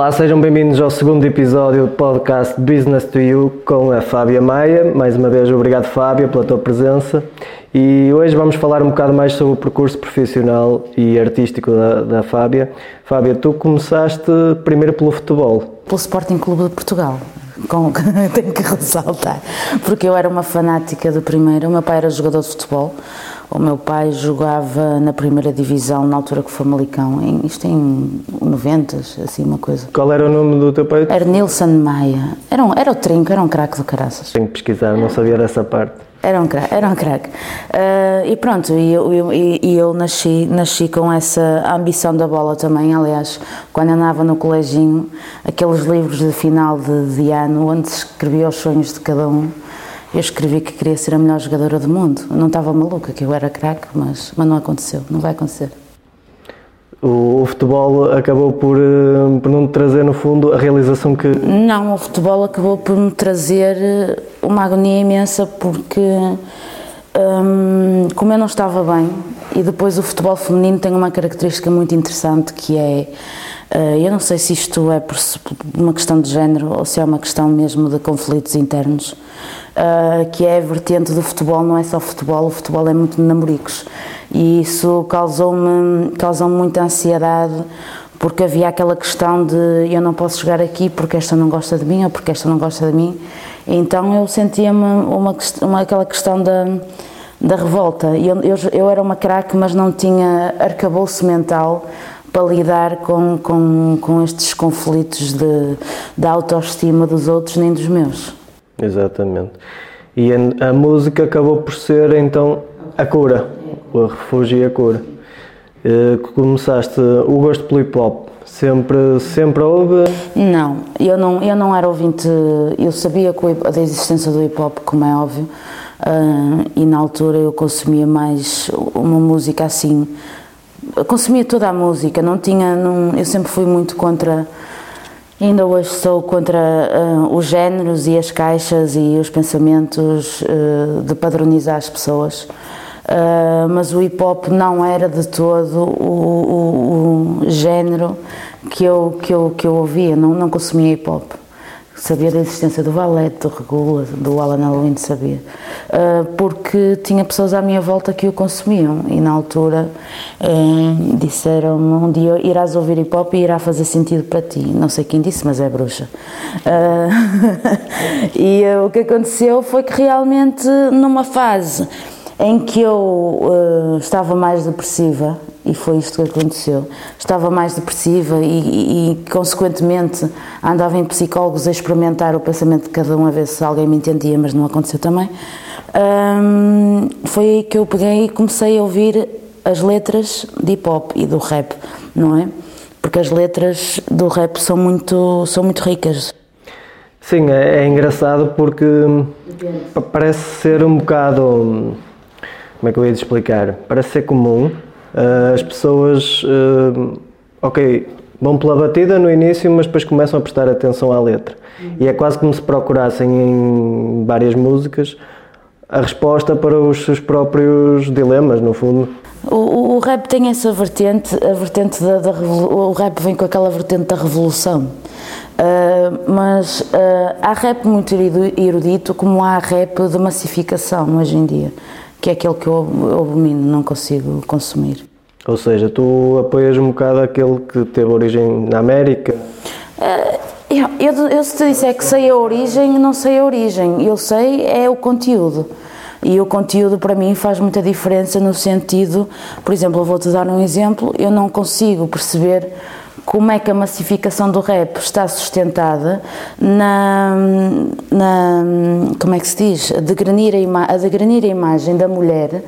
Olá, sejam bem-vindos ao segundo episódio do podcast Business to You com a Fábia Maia. Mais uma vez, obrigado Fábia pela tua presença. E hoje vamos falar um bocado mais sobre o percurso profissional e artístico da, da Fábia. Fábia, tu começaste primeiro pelo futebol. Pelo Sporting Clube de Portugal. Com, tenho que ressaltar, porque eu era uma fanática do primeiro. O meu pai era jogador de futebol, o meu pai jogava na primeira divisão, na altura que foi Malicão, em, isto em 90, assim uma coisa. Qual era o nome do teu pai? Era Nilson Maia. Era, um, era o trinco, era um craque do caraças. Tenho que pesquisar, não sabia dessa parte. Era um craque, era um craque. Uh, e pronto, e eu, eu, e eu nasci, nasci com essa ambição da bola também. Aliás, quando andava no coleginho, aqueles livros de final de, de ano, onde se escrevia os sonhos de cada um, eu escrevi que queria ser a melhor jogadora do mundo. Eu não estava maluca, que eu era craque, mas, mas não aconteceu, não vai acontecer. O, o, futebol acabou por, eh, por não trazer, no fundo, a realização que. Não, o futebol acabou por me trazer eh, uma agonia imensa, porque, hum, como eu não estava bem, e depois o futebol feminino tem uma característica muito interessante que é eh, eu não sei se isto é por uma questão de género ou se é uma questão mesmo de conflitos internos, eh, que é a vertente do futebol, não é só futebol, o futebol é muito namoricos. E isso causou-me causou muita ansiedade, porque havia aquela questão de eu não posso chegar aqui porque esta não gosta de mim ou porque esta não gosta de mim. Então eu sentia-me uma, uma, aquela questão da, da revolta. Eu, eu, eu era uma craque, mas não tinha arcabouço mental para lidar com, com, com estes conflitos de, de autoestima dos outros nem dos meus. Exatamente. E a, a música acabou por ser então a cura, o refúgio e a cura. Eh, começaste o gosto pelo hip hop, sempre, sempre houve? Não, eu não, eu não era ouvinte, eu sabia da existência do hip hop, como é óbvio, uh, e na altura eu consumia mais uma música assim consumia toda a música, não tinha, não, eu sempre fui muito contra, ainda hoje sou contra uh, os géneros e as caixas e os pensamentos uh, de padronizar as pessoas. Uh, mas o hip hop não era de todo o, o, o, género que eu, que eu, que eu ouvia, não, não consumia hip hop sabia da existência do Valete, do Regula, do Alan Halloween, sabia. Uh, porque tinha pessoas à minha volta que o consumiam e na altura uh, disseram-me um dia irás ouvir hip hop e irá fazer sentido para ti. Não sei quem disse, mas é bruxa. Uh, e o que aconteceu foi que realmente numa fase em que eu estava mais depressiva e foi isto que aconteceu. Estava mais depressiva e, e, consequentemente, andava em psicólogos a experimentar o pensamento de cada um, a ver se alguém me entendia, mas não aconteceu também. foi aí que eu peguei e comecei a ouvir as letras de hip hop e do rap, não é? Porque as letras do rap são muito, são muito ricas. Sim, é, é engraçado porque parece ser um bocado. Como é que eu ia te explicar? Parece ser comum as pessoas, uh, ok, vão pela batida no início, mas depois começam a prestar atenção à letra. Uhum. E é quase como se procurassem em várias músicas a resposta para os seus próprios dilemas, no fundo. O, o rap tem essa vertente, a vertente da, da, o rap vem com aquela vertente da revolução. Uh, mas uh, há rap muito erudito, como há rap de massificação hoje em dia que é aquele que eu abomino, não consigo consumir. Ou seja, tu apoias um bocado aquele que teve origem na América? Uh, eu, eu, eu, se te disser que sei a origem, não sei a origem. Eu sei é o conteúdo. E o conteúdo para mim faz muita diferença no sentido, por exemplo, vou-te dar um exemplo, eu não consigo perceber como é que a massificação do rap está sustentada na, na como é que se diz, a degranir a, a, degranir a imagem da mulher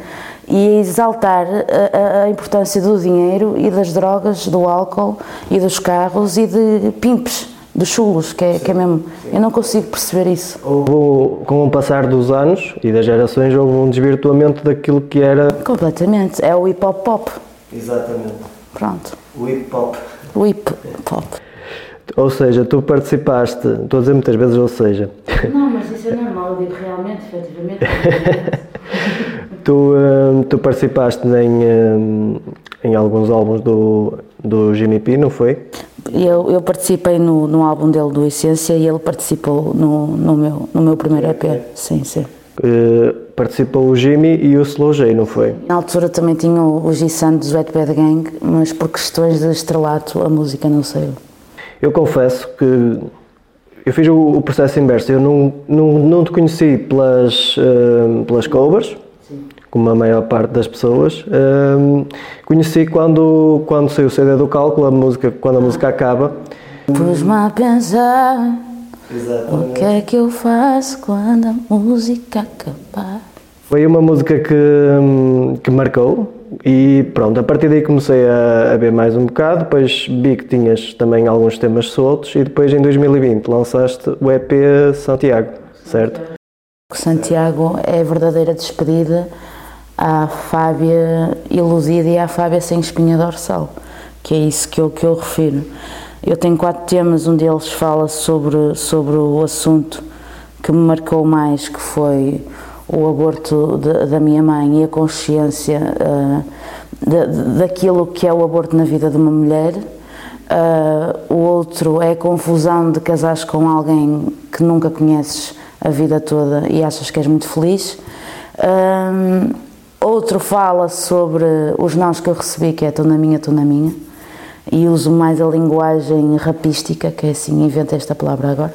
e exaltar a, a, importância do dinheiro e das drogas, do álcool e dos carros e de pimpes, de chulos, que é, que é mesmo. Eu não consigo perceber isso. Houve, com o passar dos anos e das gerações, houve um desvirtuamento daquilo que era. Completamente. É o hip hop pop. Exatamente. Pronto. O hip hop. O hip hop. Ou seja, tu participaste, estou a dizer muitas vezes, ou seja. Não, mas isso é normal, eu digo realmente, efetivamente. tu, hum, tu participaste em, hum, em alguns álbuns do, do Jimmy P, não foi? Eu, eu participei no, no álbum dele do Essência e ele participou no, no, meu, no meu primeiro EP. Sim, sim. Uh, participou o Jimmy e o Slow J, não foi? Na altura também tinha o, o G-San do Wet Bad Gang, mas por questões de estrelato a música não saiu. Eu confesso que eu fiz o, o processo inverso. Eu não, não, não te conheci pelas, uh, pelas covers, como a maior parte das pessoas. Uh, conheci quando, quando saiu o CD do cálculo, a música, quando a música acaba. Pus-me a pensar Exatamente. o que é que eu faço quando a música acabar. Foi uma música que, que marcou e pronto, a partir daí comecei a, a ver mais um bocado, depois vi que tinhas também alguns temas soltos e depois em 2020 lançaste o EP Santiago, certo? Santiago é verdadeira despedida à Fábia iludida e à Fábia sem espinha dorsal, que é isso que eu, que eu refiro. Eu tenho quatro temas, um deles fala sobre, sobre o assunto que me marcou mais, que foi o aborto de, da minha mãe e a consciência uh, de, daquilo que é o aborto na vida de uma mulher. Uh, o outro é a confusão de casares com alguém que nunca conheces a vida toda e achas que és muito feliz. Uh, outro fala sobre os nós que eu recebi, que é estou na minha, estou na minha e uso mais a linguagem rapística, que é assim, invento esta palavra agora.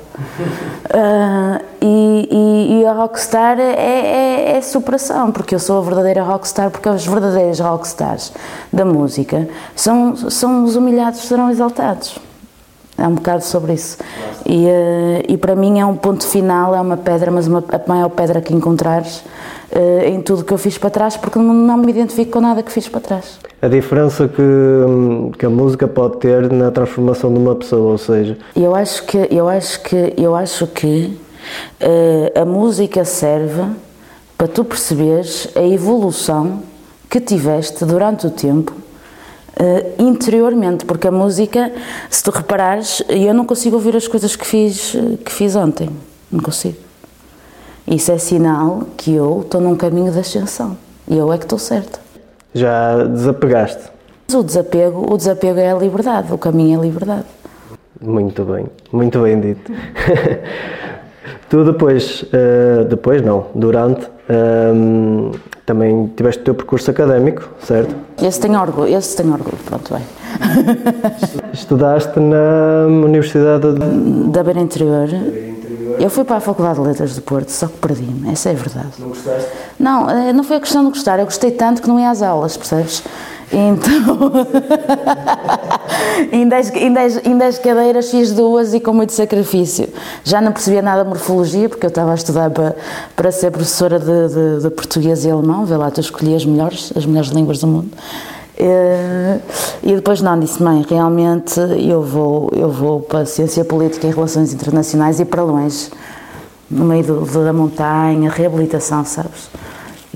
Uh, e, e, e, a rockstar é, é, é, superação, porque eu sou a verdadeira rockstar, porque os verdadeiros rockstars da música são, são os humilhados serão exaltados. É um bocado sobre isso. E, uh, e para mim é um ponto final, é uma pedra, mas uma, a maior pedra que encontrares uh, em tudo que eu fiz para trás, porque não, não me identifico com nada que fiz para trás. A diferença que, que a música pode ter na transformação de uma pessoa, ou seja. Eu acho que eu acho que eu acho que uh, a música serve para tu perceberes a evolução que tiveste durante o tempo uh, interiormente, porque a música, se tu reparares, eu não consigo ouvir as coisas que fiz que fiz ontem, não consigo. Isso é sinal que eu estou num caminho de ascensão e eu é que estou certa. Já desapegaste? O desapego, o desapego é a liberdade, o caminho é a liberdade. Muito bem, muito bem dito. tu depois, uh, depois não, durante, também tiveste o teu percurso académico, certo? Esse tem orgulho, esse tem orgulho, pronto, bem. Estudaste na Universidade de... da Beira Interior. Eu fui para a Faculdade de Letras de Porto, só que perdi-me, essa é a verdade. Não gostaste? Não, eh, não foi a questão de gostar, eu gostei tanto que não ia às aulas, percebes? Então, em, dez, em, dez, em dez cadeiras fiz duas e com muito sacrifício. Já não percebia nada de morfologia, porque eu estava a estudar para, para ser professora de, de, de português e alemão, vê lá, tu escolhi as melhores, as melhores línguas do mundo. Eh, e depois não, disse, mãe, realmente eu vou, eu vou para a ciência política e relações internacionais e para longe, no meio do, da montanha, reabilitação, sabes?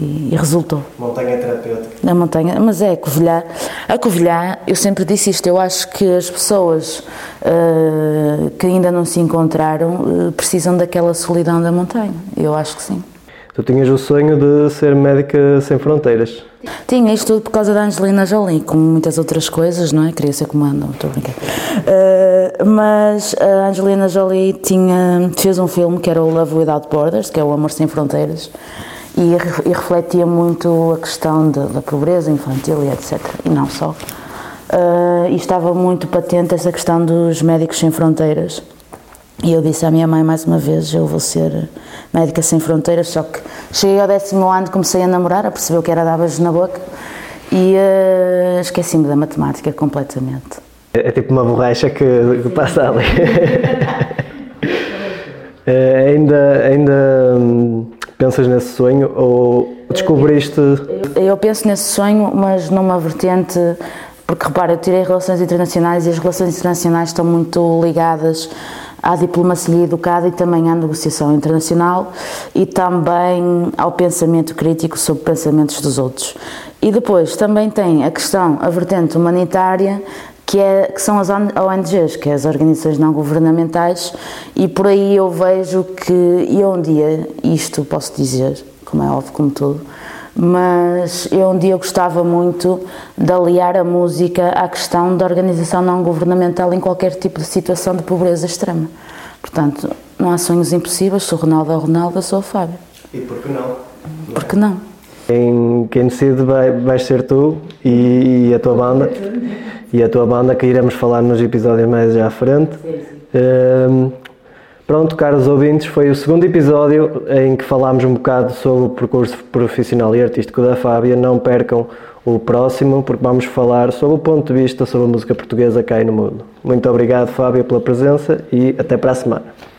E, e, resultou. Montanha terapêutica. Na montanha, mas é, a Covilhã, a Covilhã, eu sempre disse isto, eu acho que as pessoas uh, que ainda não se encontraram uh, precisam daquela solidão da montanha, eu acho que sim. Tu tinhas o sonho de ser médica sem fronteiras. Tinha isto tudo por causa da Angelina Jolie, como muitas outras coisas, não é? Queria ser comando, estou a brincar. Uh, mas a Angelina Jolie tinha, fez um filme que era o Love Without Borders, que é o Amor Sem Fronteiras, e, e refletia muito a questão de, da pobreza infantil e etc. E não só. Uh, e estava muito patente essa questão dos médicos sem fronteiras e eu disse à minha mãe mais uma vez: eu vou ser médica sem fronteiras. Só que cheguei ao décimo ano, comecei a namorar, a perceber que era dar beijos na boca e uh, esqueci-me da matemática completamente. É, é, tipo uma borracha que, que passa ali. é, ainda ainda hum, pensas nesse sonho ou descobriste? Eu, eu penso nesse sonho, mas numa vertente. Porque repara, eu tirei relações internacionais e as relações internacionais estão muito ligadas à diplomacia educada e também à negociação internacional e também ao pensamento crítico sobre pensamentos dos outros. E depois também tem a questão, a vertente humanitária, que, é, que são as ONGs, que é as organizações não governamentais, e por aí eu vejo que, e um dia, isto posso dizer, como é óbvio, como tudo, mas eu um dia gostava muito de aliar a música à questão da organização não governamental em qualquer tipo de situação de pobreza extrema. Portanto, não há sonhos impossíveis, sou Ronaldo ou Ronaldo, sou o Fábio. E por que não? Por que não? Quem, quem decide vai, vais ser tu e, e, a tua banda. E a tua banda que iremos falar nos episódios mais à frente. Um, pronto, caros ouvintes, foi o segundo episódio em que falámos um bocado sobre o percurso profissional e artístico da Fábia. Não percam o próximo, porque vamos falar sobre o ponto de vista sobre a música portuguesa cá no mundo. Muito obrigado, Fábio, pela presença e até para a semana.